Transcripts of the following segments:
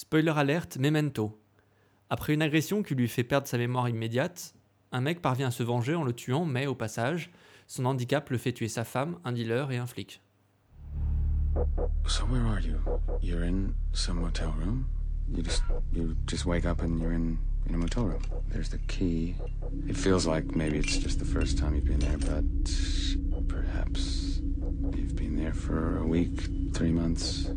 Spoiler alerte, Memento. Après une agression qui lui fait perdre sa mémoire immédiate, un mec parvient à se venger en le tuant, mais au passage, son handicap le fait tuer sa femme, un dealer et un flic. So where are you? You're in some motel room? You just you just wake up and you're in in a motel room. There's the key. It feels like maybe it's just the first time you've been there, but perhaps you've been there for a week, three months.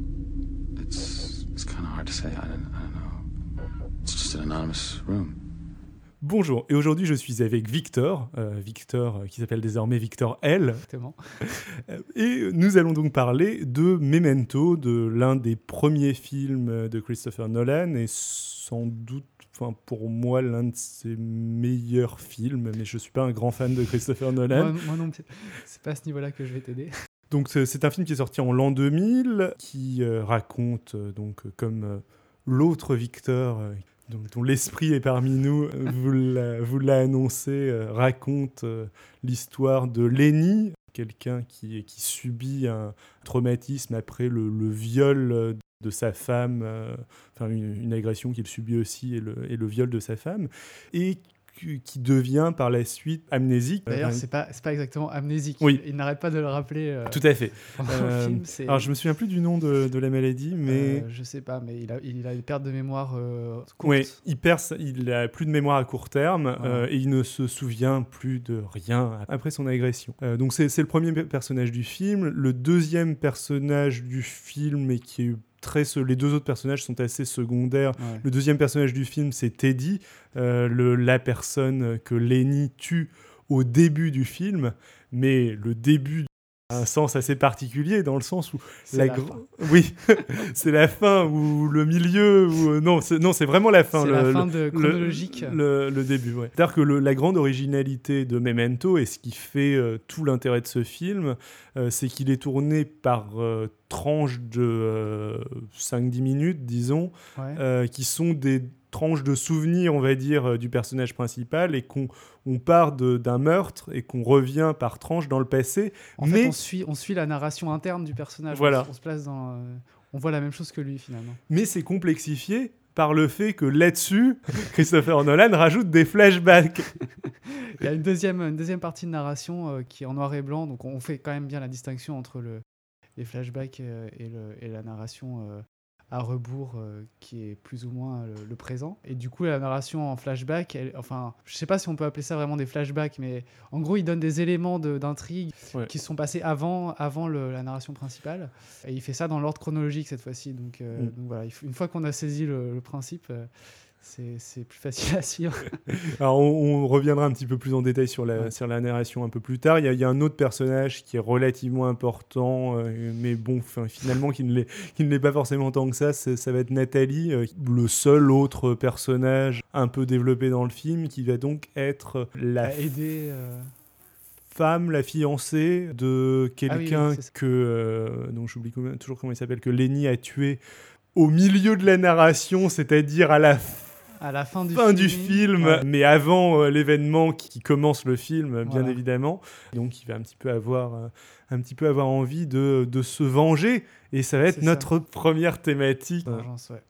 It's it's kind of hard to say. I don't I don't know. It's just an anonymous room. Bonjour, et aujourd'hui je suis avec Victor, euh, Victor euh, qui s'appelle désormais Victor L. Exactement. Et nous allons donc parler de Memento, de l'un des premiers films de Christopher Nolan, et sans doute, enfin, pour moi, l'un de ses meilleurs films, mais je ne suis pas un grand fan de Christopher Nolan. Moi, moi non, c'est pas à ce niveau-là que je vais t'aider. Donc c'est un film qui est sorti en l'an 2000, qui euh, raconte, euh, donc comme euh, l'autre Victor, dont, l'esprit est parmi nous, vous l'a- annoncé, raconte l'histoire de Lenny, quelqu'un qui, qui subit un traumatisme après le, le viol de sa femme, enfin une, une agression qu'il subit aussi et le, et le viol de sa femme, et qui, devient par la suite amnésique. D'ailleurs, Euh, c'est pas, pas exactement amnésique. Oui. Il n'arrête pas de le rappeler euh, tout à fait. Euh, film. Alors je me souviens plus du nom de, de la maladie, mais euh, je sais pas, mais il a, il a une perte de mémoire euh, courte. Oui, il perd, il a plus de mémoire à court terme Voilà. et il ne se souvient plus de rien après son agression. Donc c'est le premier pe- personnage du film. Le deuxième personnage du film et qui est très, les deux autres personnages sont assez secondaires. Ouais. Le deuxième personnage du film c'est Teddy, euh, le, la personne que Lenny tue au début du film, mais le début un sens assez particulier dans le sens où la la fin. Oui, c'est la fin ou le milieu ou euh, non, c'est non, c'est vraiment la fin. Le, la le- fin de le- chronologique. Le, le début, ouais. C'est-à-dire que le- la grande originalité de Memento et ce qui fait euh, tout l'intérêt de ce film, euh, c'est qu'il est tourné par euh, tranches de euh, 5-10 minutes, disons, Ouais. euh, qui sont des tranches de souvenirs, on va dire, euh, du personnage principal et qu'on on part d'un meurtre et qu'on revient par tranches dans le passé. en mais- fait, on suit, on suit la narration interne du personnage. Voilà. On, se- place dans. euh, on voit la même chose que lui finalement. mais c'est complexifié par le fait que là-dessus, Christopher Nolan rajoute des flashbacks. Il y a une deuxième, une deuxième partie de narration euh, qui est en noir et blanc, donc on fait quand même bien la distinction entre le, les flashbacks euh, et, le- et la narration à rebours euh, qui est plus ou moins le, le présent. Et du coup, la narration en flashback, elle- enfin, je sais pas si on peut appeler ça vraiment des flashbacks, mais en gros, il donne des éléments de- d'intrigue Ouais. qui sont passés avant, avant le- la narration principale. Et il fait ça dans l'ordre chronologique cette fois-ci. Donc, euh, Mm. donc voilà, une fois qu'on a saisi le, le principe, euh, c'est plus facile à suivre. Alors, on, on reviendra un petit peu plus en détail sur la, Ouais. sur la narration un peu plus tard. Il y, a, il y a un autre personnage qui est relativement important, euh, mais bon, fin- finalement, qui ne l'est pas forcément tant que ça. Ça va être Nathalie, euh, le seul autre personnage un peu développé dans le film, qui va donc être la à aider. euh, femme, la fiancée de quelqu'un Ah oui, ça. que, euh, dont j'oublie toujours comment il s'appelle, que Lenny a tué au milieu de la narration, c'est-à-dire à la à la fin du fin film. du film, Ouais. mais avant euh, l'événement qui, qui commence le film, bien Voilà. évidemment. Donc il va un petit peu avoir, euh, un petit peu avoir envie de, de se venger, et ça va être ça. notre première thématique. Vengeance, ouais.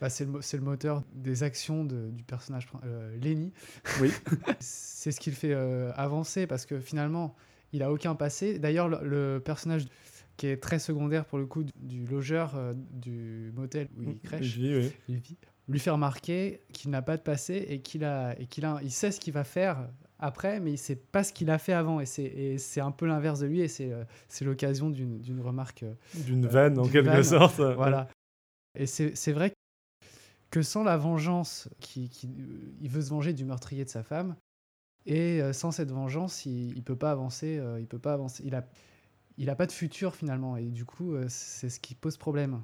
Bah, c'est le, moteur des actions de- du personnage euh, Lenny. Oui. c'est ce qui le fait avancer parce que finalement, il a aucun passé. D'ailleurs, le, le personnage qui est très secondaire pour le coup du, du logeur euh, du motel où il crèche, oui. il vit, lui fait remarquer qu'il n'a pas de passé et qu'il a et qu'il a, il sait ce qu'il va faire après, mais il sait pas ce qu'il a fait avant et c'est un peu l'inverse de lui et c'est euh, c'est l'occasion d'une d'une remarque. euh, D'une vanne en quelque vanne. sorte. voilà. Et c'est vrai que sans la vengeance, qui, qui- euh, il veut se venger du meurtrier de sa femme, et euh, sans cette vengeance, il, il peut pas avancer. euh, il peut pas avancer. Il a, il a pas de futur finalement, et du coup, euh, c'est ce qui pose problème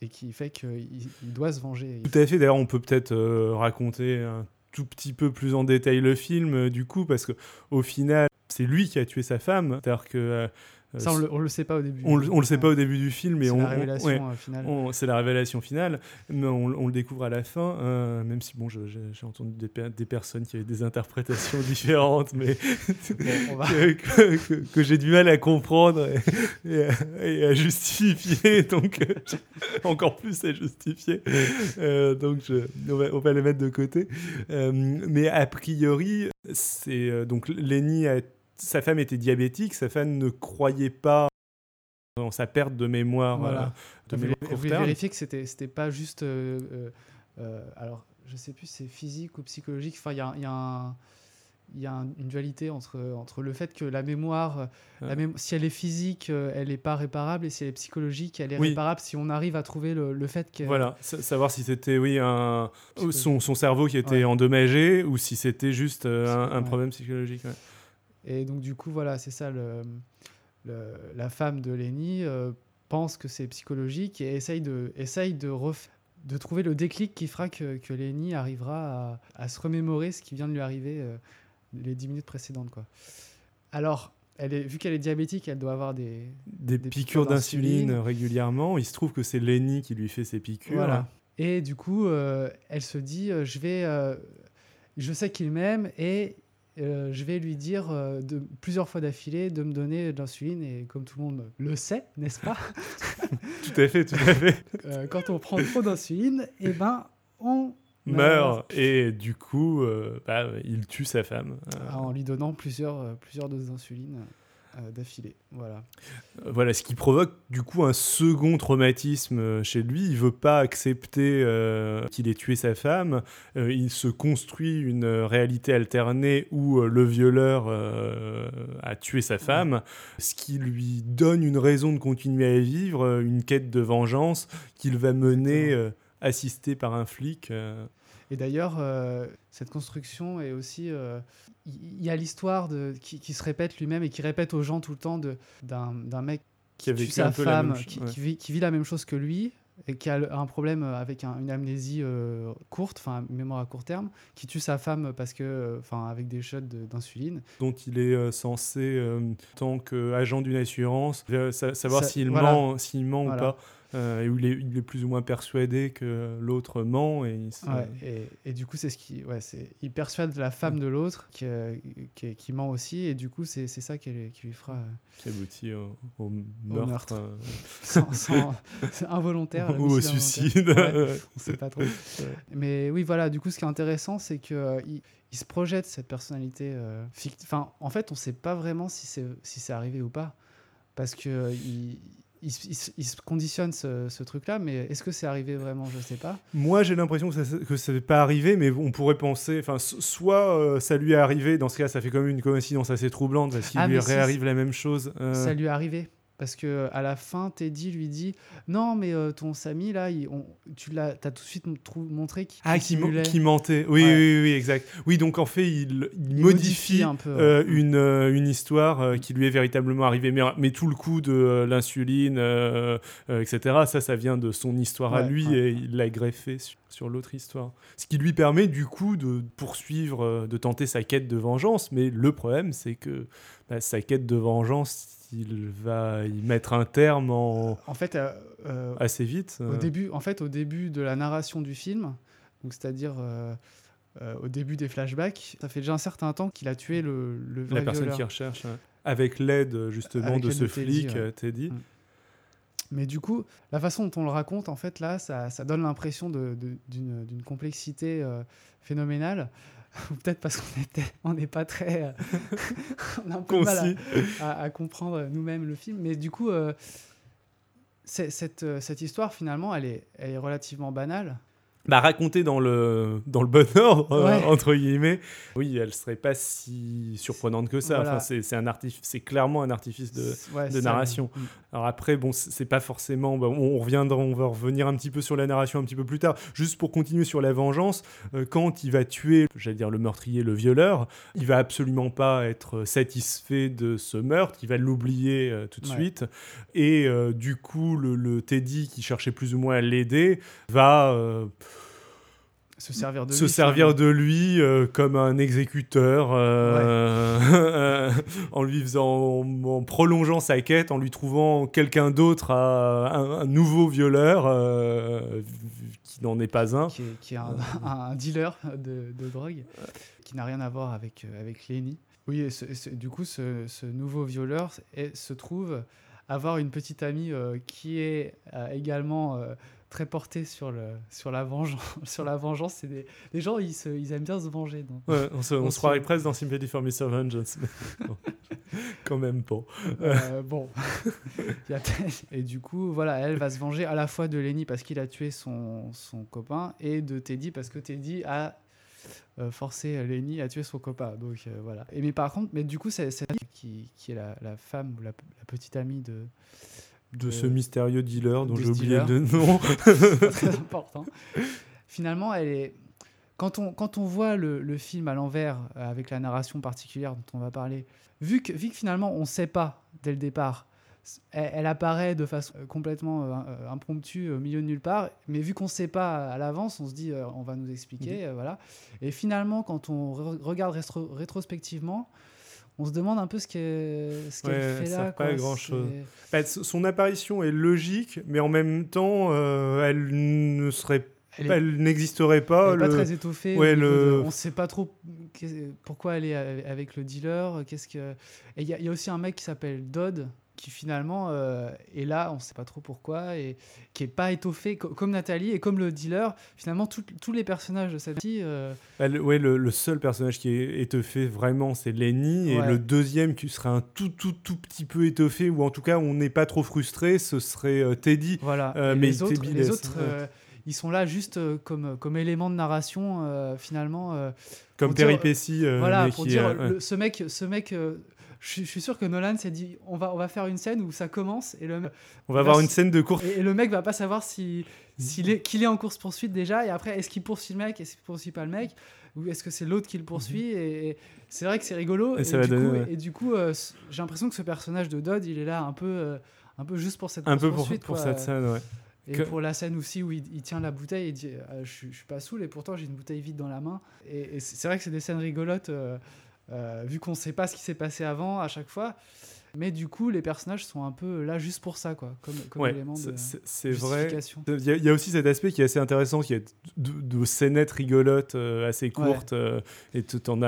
et qui fait qu'il il doit se venger. Tout à fait. D'ailleurs, on peut peut-être euh, raconter un tout petit peu plus en détail le film, euh, du coup, parce que au final, c'est lui qui a tué sa femme. C'est-à-dire que euh, Ça, on le, on le sait pas au début. on, le- on le sait pas au début du film, mais C'est on, la on- révélation ouais, euh, finale. on- c'est la révélation finale, mais on, le découvre à la fin, euh, même si bon, j'ai entendu des, per- des personnes qui avaient des interprétations différentes, mais Bon, on va- que, que- que- que j'ai du mal à comprendre et, et à, et à justifier, donc euh, encore plus à justifier. Euh, donc je- on, va, on va les mettre de côté. Euh, mais a priori, c'est euh, donc Lenny, a- sa femme était diabétique, sa femme ne croyait pas en sa perte de mémoire. Voilà. euh, de mémoire voulait terme. vérifier que c'était c'était pas juste. euh, euh, alors, je sais plus si c'est physique ou psychologique. Enfin, il y a, il y a un- il y a un- une dualité entre, entre le fait que la mémoire, la Ouais. mémo- si elle est physique, elle n'est pas réparable, et si elle est psychologique, elle est Oui. réparable si on arrive à trouver le, le fait que. Voilà, sa- savoir si c'était oui un son, son cerveau qui était Ouais. endommagé ou si c'était juste euh, un, un Ouais. problème psychologique. Et donc, du coup, voilà, c'est ça. Le, le- la femme de Lenny euh, pense que c'est psychologique et essaye de, essaye de, de trouver le déclic qui fera que, que Lenny arrivera à, à se remémorer ce qui vient de lui arriver euh, les dix minutes précédentes. Quoi. Alors, elle est, vu qu'elle est diabétique, elle doit avoir des. Des, Des piqûres piqûres d'insuline régulièrement. Il se trouve que c'est Lenny qui lui fait ses piqûres. Voilà. Et du coup, euh, elle se dit je vais. je sais qu'il m'aime et euh, je vais lui dire euh, de, plusieurs fois d'affilée de me donner de l'insuline. Et comme tout le monde le sait, n'est-ce pas Tout à fait, tout à fait. Euh, Quand on prend trop d'insuline, eh ben, on Meurt et du coup, bah, il tue sa femme. En lui donnant plusieurs, plusieurs doses d'insuline d'affilée. Voilà. Voilà, ce qui provoque du coup un second traumatisme euh, chez lui. Il veut pas accepter euh, qu'il ait tué sa femme. Euh, il se construit une euh, réalité alternée où euh, le violeur euh, a tué sa femme, ce qui lui donne une raison de continuer à vivre, euh, une quête de vengeance qu'il va mener euh, assisté par un flic. Euh. Et d'ailleurs, euh, cette construction est aussi. euh, Il y, y a l'histoire qui, qui se répète lui-même et qui répète aux gens tout le temps d'un mec Qui a tue sa femme, même qui, ouais. vit, qui vit la même chose que lui et qui a un problème avec un- une amnésie euh, courte, enfin une mémoire à court terme, qui tue sa femme parce que, euh, enfin avec des shots d'insuline. dont il est euh, censé, euh, tant qu'agent d'une assurance, euh, sa- savoir s'il voilà. ment, ment Voilà. ou pas. Euh, et où il est, il est plus ou moins persuadé que l'autre ment. Et Ouais, et, et du coup, c'est ce qui, ouais, c'est, il persuade la femme de l'autre qui, euh, qui, qui ment aussi, et du coup, c'est, c'est ça qui, qui lui fera euh, qui aboutit au, au meurtre. meurtre. sans, sans- c'est involontaire ou au suicide. Ouais. on sait pas trop. Mais oui, voilà, du coup, ce qui est intéressant, c'est que euh, il, il se projette cette personnalité euh, fict- Enfin, en fait, on sait pas vraiment si c'est si c'est arrivé ou pas, parce que euh, il, il, se- il se- il se conditionne ce, ce truc-là, mais est-ce que c'est arrivé vraiment? Je sais pas. Moi, j'ai l'impression que ça n'est pas arrivé, mais on pourrait penser, enfin, so- soit euh, ça lui est arrivé, dans ce cas, ça fait quand même une coïncidence assez troublante parce qu'il Ah, lui mais si, réarrive la même chose. euh, Ça lui est arrivé. Parce que à la fin, Teddy lui dit non, mais euh, ton Samy là, il- on- tu l'as, t'as tout de suite montré qu'il Ah, qui, mentait. Oui, Ouais. oui, oui, exact. Oui, donc en fait, il, il Il modifie un peu. euh, ouais. une, euh, une histoire euh, qui lui est véritablement arrivée. Mais, mais tout le coup de euh, l'insuline, euh, euh, etc., ça, ça vient de son histoire à lui et il l'a greffé sur, sur l'autre histoire. Ce qui lui permet du coup de poursuivre, euh, de tenter sa quête de vengeance. Mais le problème, c'est que bah, sa quête de vengeance, il va y mettre un terme en... En fait, euh, euh, assez vite. Au euh. début, en fait, au début de la narration du film, donc c'est-à-dire euh, euh, au début des flashbacks, ça fait déjà un certain temps qu'il a tué le, le vrai La personne violeur. qui recherche, ouais. avec l'aide justement Avec de ce Teddy, flic, ouais. Teddy. Mm. Mais du coup, la façon dont on le raconte, en fait, là, ça, ça donne l'impression d'une complexité phénoménale. Ou peut-être parce qu'on n'est pas très, euh, on a un peu de mal à- Concis. à, à comprendre nous-mêmes le film. Mais du coup, euh, cette, euh, cette histoire, finalement, elle est, elle est relativement banale. Bah, racontée dans le, dans le bon ordre, euh, Ouais. entre guillemets. Oui, elle serait pas si surprenante que ça. Voilà. Enfin, c'est c'est un artif- c'est clairement un artifice de. Ouais, de ça, narration. mm. Alors après, bon, c'est pas forcément. bah, on reviendra, on va revenir un petit peu sur la narration un petit peu plus tard. Juste pour continuer sur la vengeance, euh, quand il va tuer, j'allais dire le meurtrier, le violeur, il va absolument pas être satisfait de ce meurtre. Il va l'oublier euh, tout de Ouais. suite. Et euh, du coup, le, le Teddy qui cherchait plus ou moins à l'aider va. Se servir de se lui, servir de lui euh, comme un exécuteur euh, en lui faisant en prolongeant sa quête en lui trouvant quelqu'un d'autre un, un nouveau violeur euh, qui n'en est pas un qui est, qui est un, un dealer de, de drogue, qui n'a rien à voir avec, avec Lenny. Oui, et ce- et ce- du coup, ce, ce nouveau violeur est- se trouve avoir une petite amie qui est également très portée sur, le, sur, la, vengeance, sur la vengeance. C'est des, les gens, ils, se- ils aiment bien se venger. donc. Ouais, on se, on On se croirait presque dans Sympathy for Mr. Vengeance mais non, quand même pas Euh, bon. Et du coup, voilà, elle va se venger à la fois de Lenny parce qu'il a tué son, son copain et de Teddy parce que Teddy a euh, forcé Lenny à tuer son copain. Donc euh, voilà. Et mais par contre, mais du coup, c'est qui, qui est la, la femme ou la, la petite amie de. De de- ce mystérieux dealer dont j'ai oublié le nom très important. Finalement, elle est. Quand on, quand on voit le, le film à l'envers, euh, avec la narration particulière dont on va parler, vu que, vu que finalement on ne sait pas dès le départ, elle, elle apparaît de façon euh, complètement euh, euh, impromptue au milieu de nulle part, mais vu qu'on ne sait pas à l'avance, on se dit euh, on va nous expliquer, euh, voilà. Et finalement, quand on re- regarde rétro- rétrospectivement, on se demande un peu ce qu'elle ce Ouais, fait ça là. pas quoi. Bah, s- son apparition est logique mais en même temps euh, elle ne serait Elle est- elle n'existerait pas, Elle est pas très étoffée. au ouais, niveau le- de- On sait pas trop pourquoi elle est avec le dealer. Qu'est-ce que y, il y a aussi un mec qui s'appelle Dodd qui finalement euh, est là, on sait pas trop pourquoi, et qui est pas étoffé co- comme Nathalie et comme le dealer. Finalement, tous les personnages de cette partie, euh, le- ouais, le, le seul personnage qui est étoffé vraiment, c'est Lenny. Et Ouais. le deuxième qui serait un tout, tout, tout petit peu étoffé, ou en tout cas on n'est pas trop frustré, ce serait euh, Teddy. voilà. Euh, Et mais les autres, les autres ils sont là juste comme comme élément de narration finalement. Comme péripétie. voilà, pour dire, ouais. le- ce mec, ce mec je suis- je suis sûr que Nolan s'est dit on va, on va faire une scène où ça commence et le, On va avoir une scène de course. Et, et le mec va pas savoir si, s'il est, qu'il est en course poursuite déjà, et après, est-ce qu'il poursuit le mec, est-ce qu'il poursuit pas le mec, ou est-ce que c'est l'autre qui le poursuit et, et c'est vrai que c'est rigolo. Mhm. Et Et, ça va du donner, coup, ouais. et du coup, euh, j'ai l'impression que ce personnage de Dodd, il est là un peu, euh, un peu juste pour cette Un peu pour, course-poursuite, pour quoi. cette scène, ouais. Et Que- pour la scène aussi où il, il tient la bouteille et dit euh, je, je suis pas saoul et pourtant j'ai une bouteille vide dans la main. Et, et c'est c'est vrai que c'est des scènes rigolotes euh, euh, vu qu'on sait pas ce qui s'est passé avant à chaque fois. Mais du coup, les personnages sont un peu là juste pour ça, quoi, comme, comme Ouais, élément de c'est- vrai. Il y, a, il y a aussi cet aspect qui est assez intéressant, qui est de, de scénettes rigolotes euh, assez courtes. euh, et tu as, t'en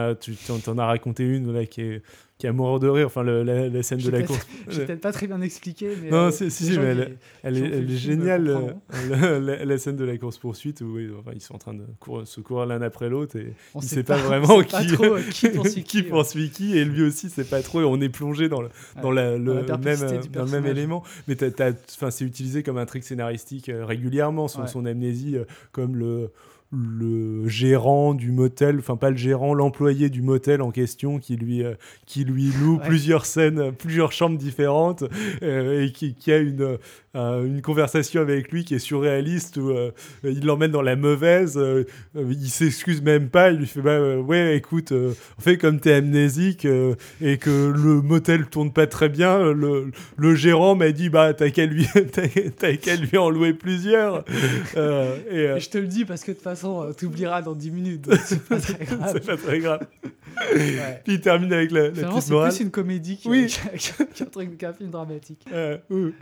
as raconté une là, qui est qui est à mourir de rire. Enfin, le- la, la scène de la course. J'ai peut-être pas très bien expliqué, mais. Non, euh, si, mais qui- elle, qui est, elle géniale, euh, la, la- la scène de la course-poursuite où enfin, ils sont en train de courir- se courir l'un après l'autre et On il sait pas, vraiment sait pas qui, trop, euh, qui poursuit qui. ouais. poursuit qui, et lui aussi c'est pas trop et on est plongé dans le, dans, dans même, euh, dans même élément mais c'est utilisé comme un trick scénaristique euh, régulièrement son, Ouais. son amnésie euh, comme le le gérant du motel, enfin pas le gérant, l'employé du motel en question qui lui, euh, qui lui loue Ouais. plusieurs scènes, plusieurs chambres différentes euh, et qui, qui a une, euh, une conversation avec lui qui est surréaliste où il l'emmène dans la mauvaise, il s'excuse même pas, il lui fait bah ouais écoute, en fait comme t'es amnésique et que le motel tourne pas très bien, le, le gérant m'a dit bah t'as qu'à lui, t'as, qu'à lui en louer plusieurs. Et, Et je te le dis parce que de toute façon, euh, t'oublieras dans 10 minutes, c'est pas très grave. c'est pas très grave. Ouais. Puis il termine avec la, la petite c'est morale. plus une comédie qu'un Oui. qu'un film dramatique. Euh, oui.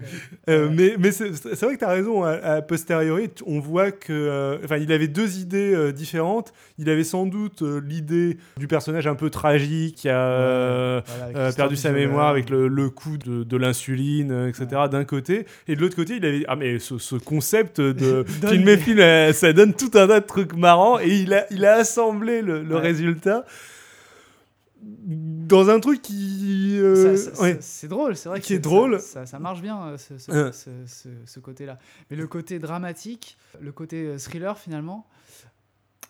Euh, mais mais c'est c'est vrai que tu as raison, à posteriori, on voit que. euh, Enfin, il avait deux idées euh, différentes. Il avait sans doute euh, l'idée du personnage un peu tragique qui a Voilà, perdu du sa mémoire avec le, le coup de, de l'insuline, etc. d'un côté. Et de l'autre côté, il avait. Ah, mais ce, ce concept de Donne- film ça donne tout un tas de trucs marrants. Et il a, il a assemblé le, le Ouais. résultat dans un truc qui. euh, ouais. C'est drôle, c'est vrai que Qui est drôle. Ça, ça- ça marche bien, euh, ce, ce- Ouais. ce- ce- ce côté-là. Mais le côté dramatique, le côté euh, thriller, finalement,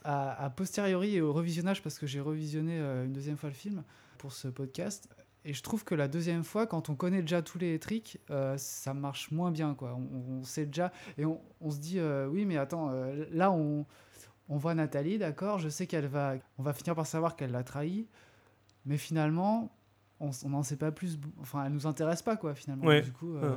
à, à posteriori et au revisionnage, parce que j'ai revisionné une deuxième fois le film pour ce podcast, et je trouve que la deuxième fois, quand on connaît déjà tous les tricks, euh, ça marche moins bien. Quoi. On, on sait déjà, et on, on se dit, euh, oui, mais attends, euh, là, on, on voit Nathalie, d'accord, je sais qu'elle va, on va finir par savoir qu'elle l'a trahi, mais finalement, on n'en sait pas plus. Enfin, elle nous intéresse pas, quoi, finalement. Ouais. Du coup, euh.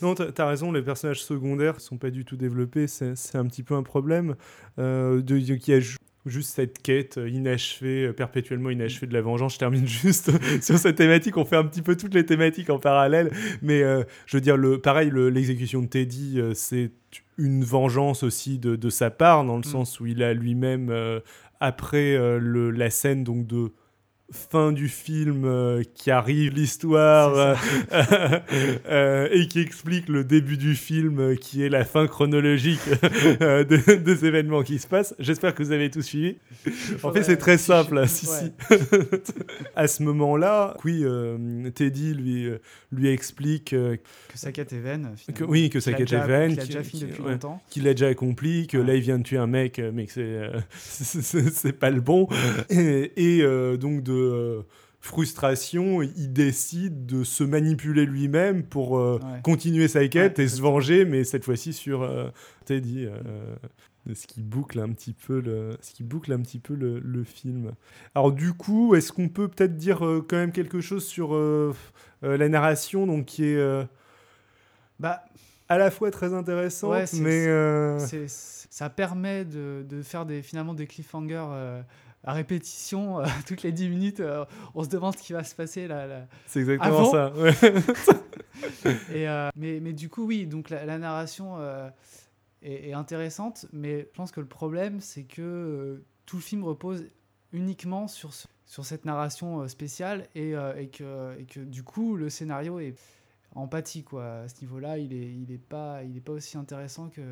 Non, t'as as raison, les personnages secondaires sont pas du tout développés, c'est un petit peu un problème. Euh, de, y a ju- juste cette quête euh, inachevée, euh, perpétuellement inachevée de la vengeance. Je termine juste sur cette thématique, on fait un petit peu toutes les thématiques en parallèle, mais euh, je veux dire, le, pareil, le- l'exécution de Teddy, c'est une vengeance aussi de, de sa part, dans le Mm. sens où il a lui-même, après le, la scène donc de fin du film euh, qui arrive l'histoire euh, euh, et qui explique le début du film euh, qui est la fin chronologique de- des événements qui se passent. J'espère que vous avez tout suivi. En fait, c'est très si simple. hein, si, ouais. si. à ce moment-là, oui, Teddy lui, lui explique que sa quête est vaine. que, oui, que Qu'il sa a quête est déjà- vaine, qu'il a déjà fini depuis ouais, longtemps. qu'il a déjà accompli, que Ouais. là il vient de tuer un mec, mais que c'est c'est- pas le bon. Et, et, donc de euh, frustration, il décide de se manipuler lui-même pour euh, Ouais. continuer sa quête Ouais, et se venger, mais cette fois-ci sur euh, Teddy. euh, ce qui boucle un petit peu le, ce qui boucle un petit peu le, le film. Alors du coup, est-ce qu'on peut peut-être dire quand même quelque chose sur la narration, donc qui est Bah, à la fois très intéressante, Ouais, mais ça permet de, de faire des, finalement des cliffhangers à répétition euh, toutes les 10 minutes. euh, on se demande ce qui va se passer là. là. c'est exactement Avant ça. ouais. Et, euh, mais, mais du coup, oui, donc la, la narration est, est intéressante, mais je pense que le problème, c'est que tout le film repose uniquement sur, ce- sur cette narration spéciale et, et, que, et que du coup, le scénario est empathie quoi. À ce niveau-là, il est, il est pas, il est pas aussi intéressant que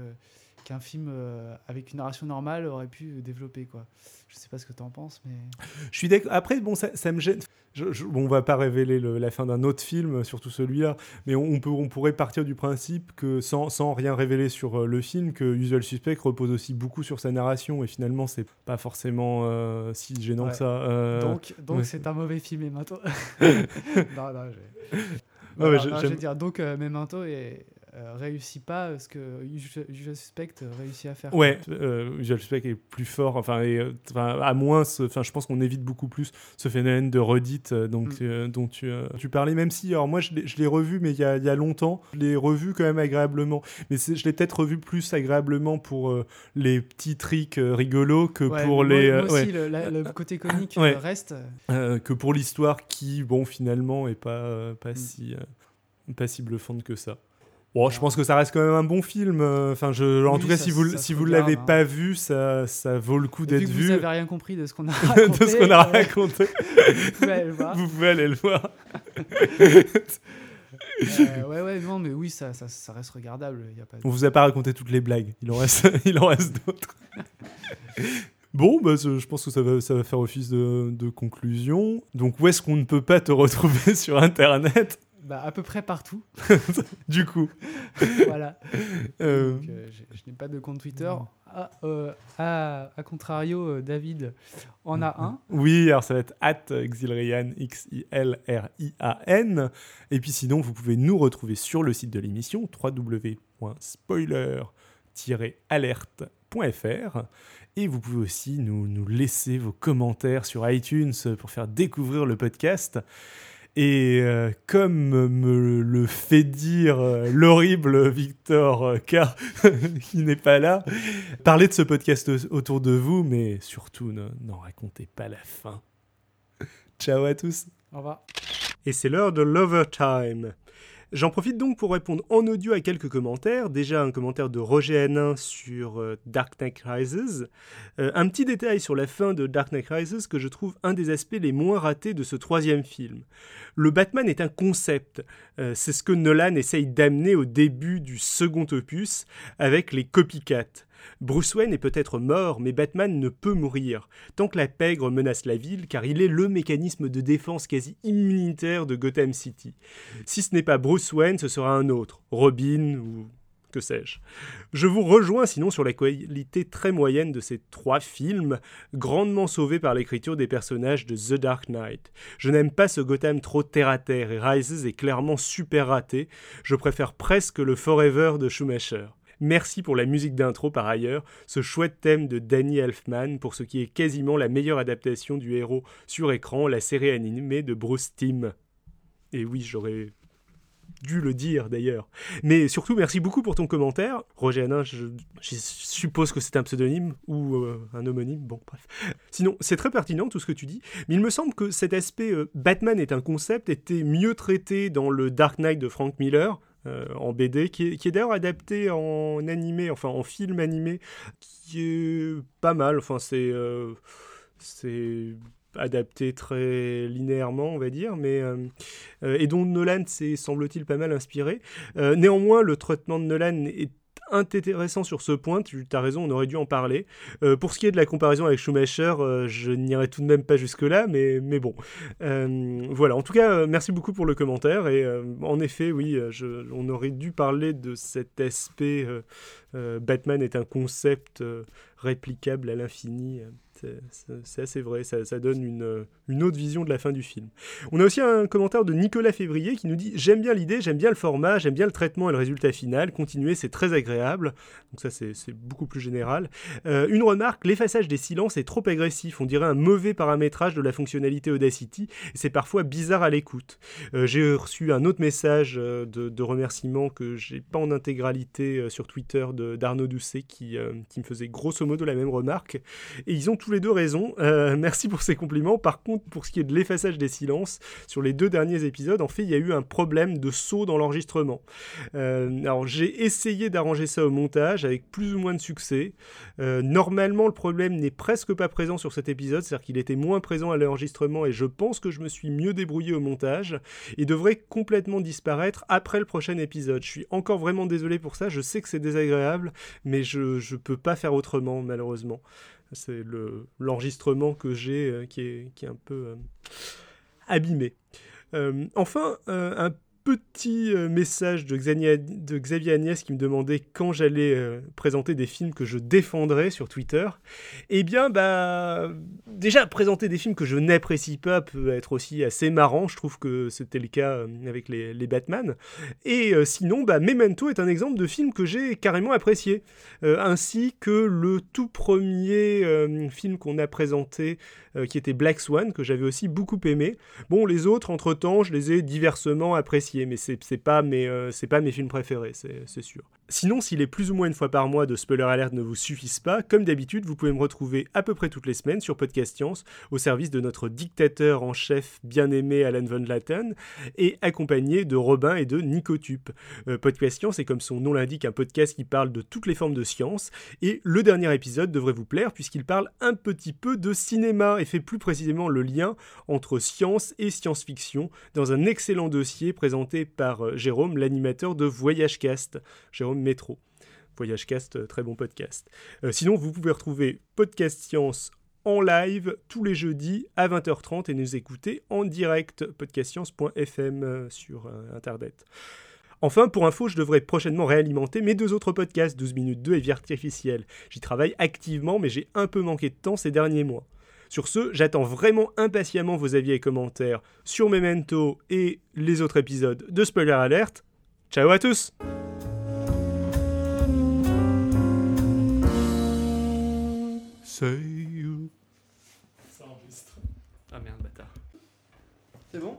qu'un film euh, avec une narration normale aurait pu développer quoi. Je sais pas ce que tu en penses, mais Je suis d'accord. Après, bon, ça, ça me gêne. Je, je- bon, on va pas révéler le- la fin d'un autre film, surtout celui-là, mais on, on peut, on pourrait partir du principe que, sans, sans rien révéler sur euh, le film, que Usual Suspect repose aussi beaucoup sur sa narration, et finalement, c'est pas forcément euh, si gênant Ouais. que ça. Euh, donc donc ouais. c'est un mauvais film Memento. non non, je... Ouais, ouais, Alors, j'ai- non, je veux j'aime- dire donc euh, Memento est, euh, réussit pas ce que Usual Suspect réussit à faire. Ouais, euh, Usual Suspect est plus fort, enfin, et, euh, enfin, à moins, enfin, je pense qu'on évite beaucoup plus ce phénomène de redite euh, donc, Mm. euh, dont tu, euh, tu parlais, même si, alors moi, je l'ai- revu, mais il y a, il y a longtemps, je l'ai revu quand même agréablement, mais je l'ai peut-être revu plus agréablement pour euh, les petits tricks euh, rigolos que Ouais, pour moi- les, moi euh, aussi, ouais, le, la- le côté comique Ouais. euh, reste. euh, que pour l'histoire qui, bon, finalement, est pas, euh, pas Mm. si, euh, pas si bluffante que ça. Bon, je pense que ça reste quand même un bon film. euh, Enfin, je, en Oui, tout cas, ça si vous, ça si vous l'avez hein. pas vu, ça, ça vaut le coup d'être vu. vous avez rien compris de ce qu'on a raconté. de ce qu'on a euh, raconté. vous pouvez aller le voir. Vous pouvez aller le voir. Euh, ouais, ouais, non, mais oui, ça, ça, ça reste regardable. Y a pas de- On vous a pas raconté toutes les blagues. Il en reste, il en reste d'autres. Bon, bah, je je pense que ça va, ça va faire office de, de conclusion. Donc, où est-ce qu'on ne peut pas te retrouver sur Internet? Bah, à peu près partout. Du coup, voilà. Euh, Donc, euh, je n'ai pas de compte Twitter. Ah, euh, à, à contrario, David en a un. oui, alors ça va être at Xilrian, X-I-L-R-I-A-N. Et puis sinon, vous pouvez nous retrouver sur le site de l'émission, www.spoiler-alerte.fr. Et vous pouvez aussi nous, nous laisser vos commentaires sur iTunes pour faire découvrir le podcast. Et euh, comme me le fait dire euh, l'horrible Victor euh, K, qui n'est pas là, parlez de ce podcast au- autour de vous, mais surtout ne- n'en racontez pas la fin. Ciao à tous. Au revoir. Et c'est l'heure de l'overtime. J'en profite donc pour répondre en audio à quelques commentaires. Déjà un commentaire de Roger Hanin sur euh, Dark Knight Rises. Euh, un petit détail sur la fin de Dark Knight Rises que je trouve un des aspects les moins ratés de ce troisième film. Le Batman est un concept. Euh, c'est ce que Nolan essaye d'amener au début du second opus avec les copycats. Bruce Wayne est peut-être mort, mais Batman ne peut mourir tant que la pègre menace la ville, car il est le mécanisme de défense quasi immunitaire de Gotham City. Si ce n'est pas Bruce Wayne, ce sera un autre, Robin ou que sais-je. Je vous rejoins sinon sur la qualité très moyenne de ces trois films, grandement sauvés par l'écriture des personnages de The Dark Knight. Je n'aime pas ce Gotham trop terre-à-terre et Rises est clairement super raté. Je préfère presque le Forever de Schumacher. Merci pour la musique d'intro par ailleurs, ce chouette thème de Danny Elfman pour ce qui est quasiment la meilleure adaptation du héros sur écran, la série animée de Bruce Timm. Et oui, j'aurais dû le dire d'ailleurs. Mais surtout, merci beaucoup pour ton commentaire. Roger Hanin, je, suppose que c'est un pseudonyme ou euh, un homonyme. Bon, bref. Sinon, c'est très pertinent tout ce que tu dis. Mais il me semble que cet aspect euh, Batman est un concept était mieux traité dans le Dark Knight de Frank Miller. Euh, en BD, qui est, d'ailleurs adapté en animé, enfin en film animé, qui est pas mal. Enfin, c'est euh, adapté très linéairement, on va dire, mais euh, et dont Nolan s'est semble-t-il pas mal inspiré. Néanmoins, le traitement de Nolan est intéressant sur ce point, tu as raison, on aurait dû en parler. Euh, pour ce qui est de la comparaison avec Schumacher, euh, je n'irai tout de même pas jusque-là, mais, mais bon. Euh, voilà, en tout cas, merci beaucoup pour le commentaire, et en effet, oui, on aurait dû parler de cet aspect Batman est un concept réplicable à l'infini. C'est- assez vrai, ça, donne une, autre vision de la fin du film. On a aussi un commentaire de Nicolas Février qui nous dit J'aime bien l'idée, j'aime bien le format, j'aime bien le traitement et le résultat final. Continuez, c'est très agréable. Donc, ça, c'est beaucoup plus général. Euh, une remarque l'effaçage des silences est trop agressif. On dirait un mauvais paramétrage de la fonctionnalité Audacity c'est parfois bizarre à l'écoute. Euh, j'ai reçu un autre message euh, de, remerciement que j'ai pas en intégralité sur Twitter d'Arnaud Doucet qui, qui me faisait grosso modo la même remarque. Et ils ont les deux raison. Euh, merci pour ces compliments. Par contre, pour ce qui est de l'effaçage des silences, sur les deux derniers épisodes, en fait, il y a eu un problème de saut dans l'enregistrement. Euh, alors, j'ai essayé d'arranger ça au montage avec plus ou moins de succès. Euh, normalement, le problème n'est presque pas présent sur cet épisode, c'est-à-dire qu'il était moins présent à l'enregistrement et je pense que je me suis mieux débrouillé au montage et devrait complètement disparaître après le prochain épisode. Je suis encore vraiment désolé pour ça, je sais que c'est désagréable, mais je ne peux pas faire autrement, malheureusement. C'est le- l'enregistrement que j'ai euh, qui, est, qui est un peu euh, abîmé. Euh, enfin, un petit euh, message de Xavier, Agnès qui me demandait quand j'allais euh, présenter des films que je défendrais sur Twitter. Eh bien, bah, déjà, présenter des films que je n'apprécie pas peut être aussi assez marrant. Je trouve que c'était le cas euh, avec les, Batman. Et sinon, bah, Memento est un exemple de film que j'ai carrément apprécié. Ainsi que le tout premier film qu'on a présenté, qui était Black Swan, que j'avais aussi beaucoup aimé. Bon, les autres, entre-temps, je les ai diversement appréciés, mais c'est pas, mes, euh, pas mes films préférés, c'est sûr. Sinon, si les plus ou moins une fois par mois de Spoiler Alert ne vous suffisent pas, comme d'habitude, vous pouvez me retrouver à peu près toutes les semaines sur Podcast Science, au service de notre dictateur en chef bien-aimé Alan Von Latten, et accompagné de Robin et de Nicotup. Euh, podcast Science est, comme son nom l'indique, un podcast qui parle de toutes les formes de science, et le dernier épisode devrait vous plaire puisqu'il parle un petit peu de cinéma et fait plus précisément le lien entre science et science-fiction dans un excellent dossier présenté par euh, Jérôme, l'animateur de Voyage Cast, Jérôme Métro. Voyage Cast, euh, très bon podcast. Euh, sinon, vous pouvez retrouver Podcast Science en live tous les jeudis à 20h30 et nous écouter en direct podcastscience.fm euh, sur internet. Enfin, pour info, je devrais prochainement réalimenter mes deux autres podcasts, 12 minutes 2 et Vie artificielle. J'y travaille activement, mais j'ai un peu manqué de temps ces derniers mois. Sur ce, j'attends vraiment impatiemment vos avis et commentaires sur Memento et les autres épisodes de Spoiler Alert. Ciao à tous Say you. Ah merde, bâtard. C'est bon?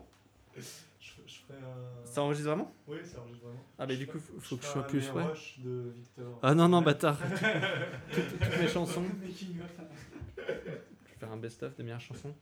Je, ferai un. Ça enregistre vraiment? Oui, ça enregistre vraiment. Ah bah du coup, faut, faut que je sois plus... Ouais. de Victor. Ah non, non, bâtard. Toutes, toutes mes chansons. Je vais faire un best-of des meilleures chansons.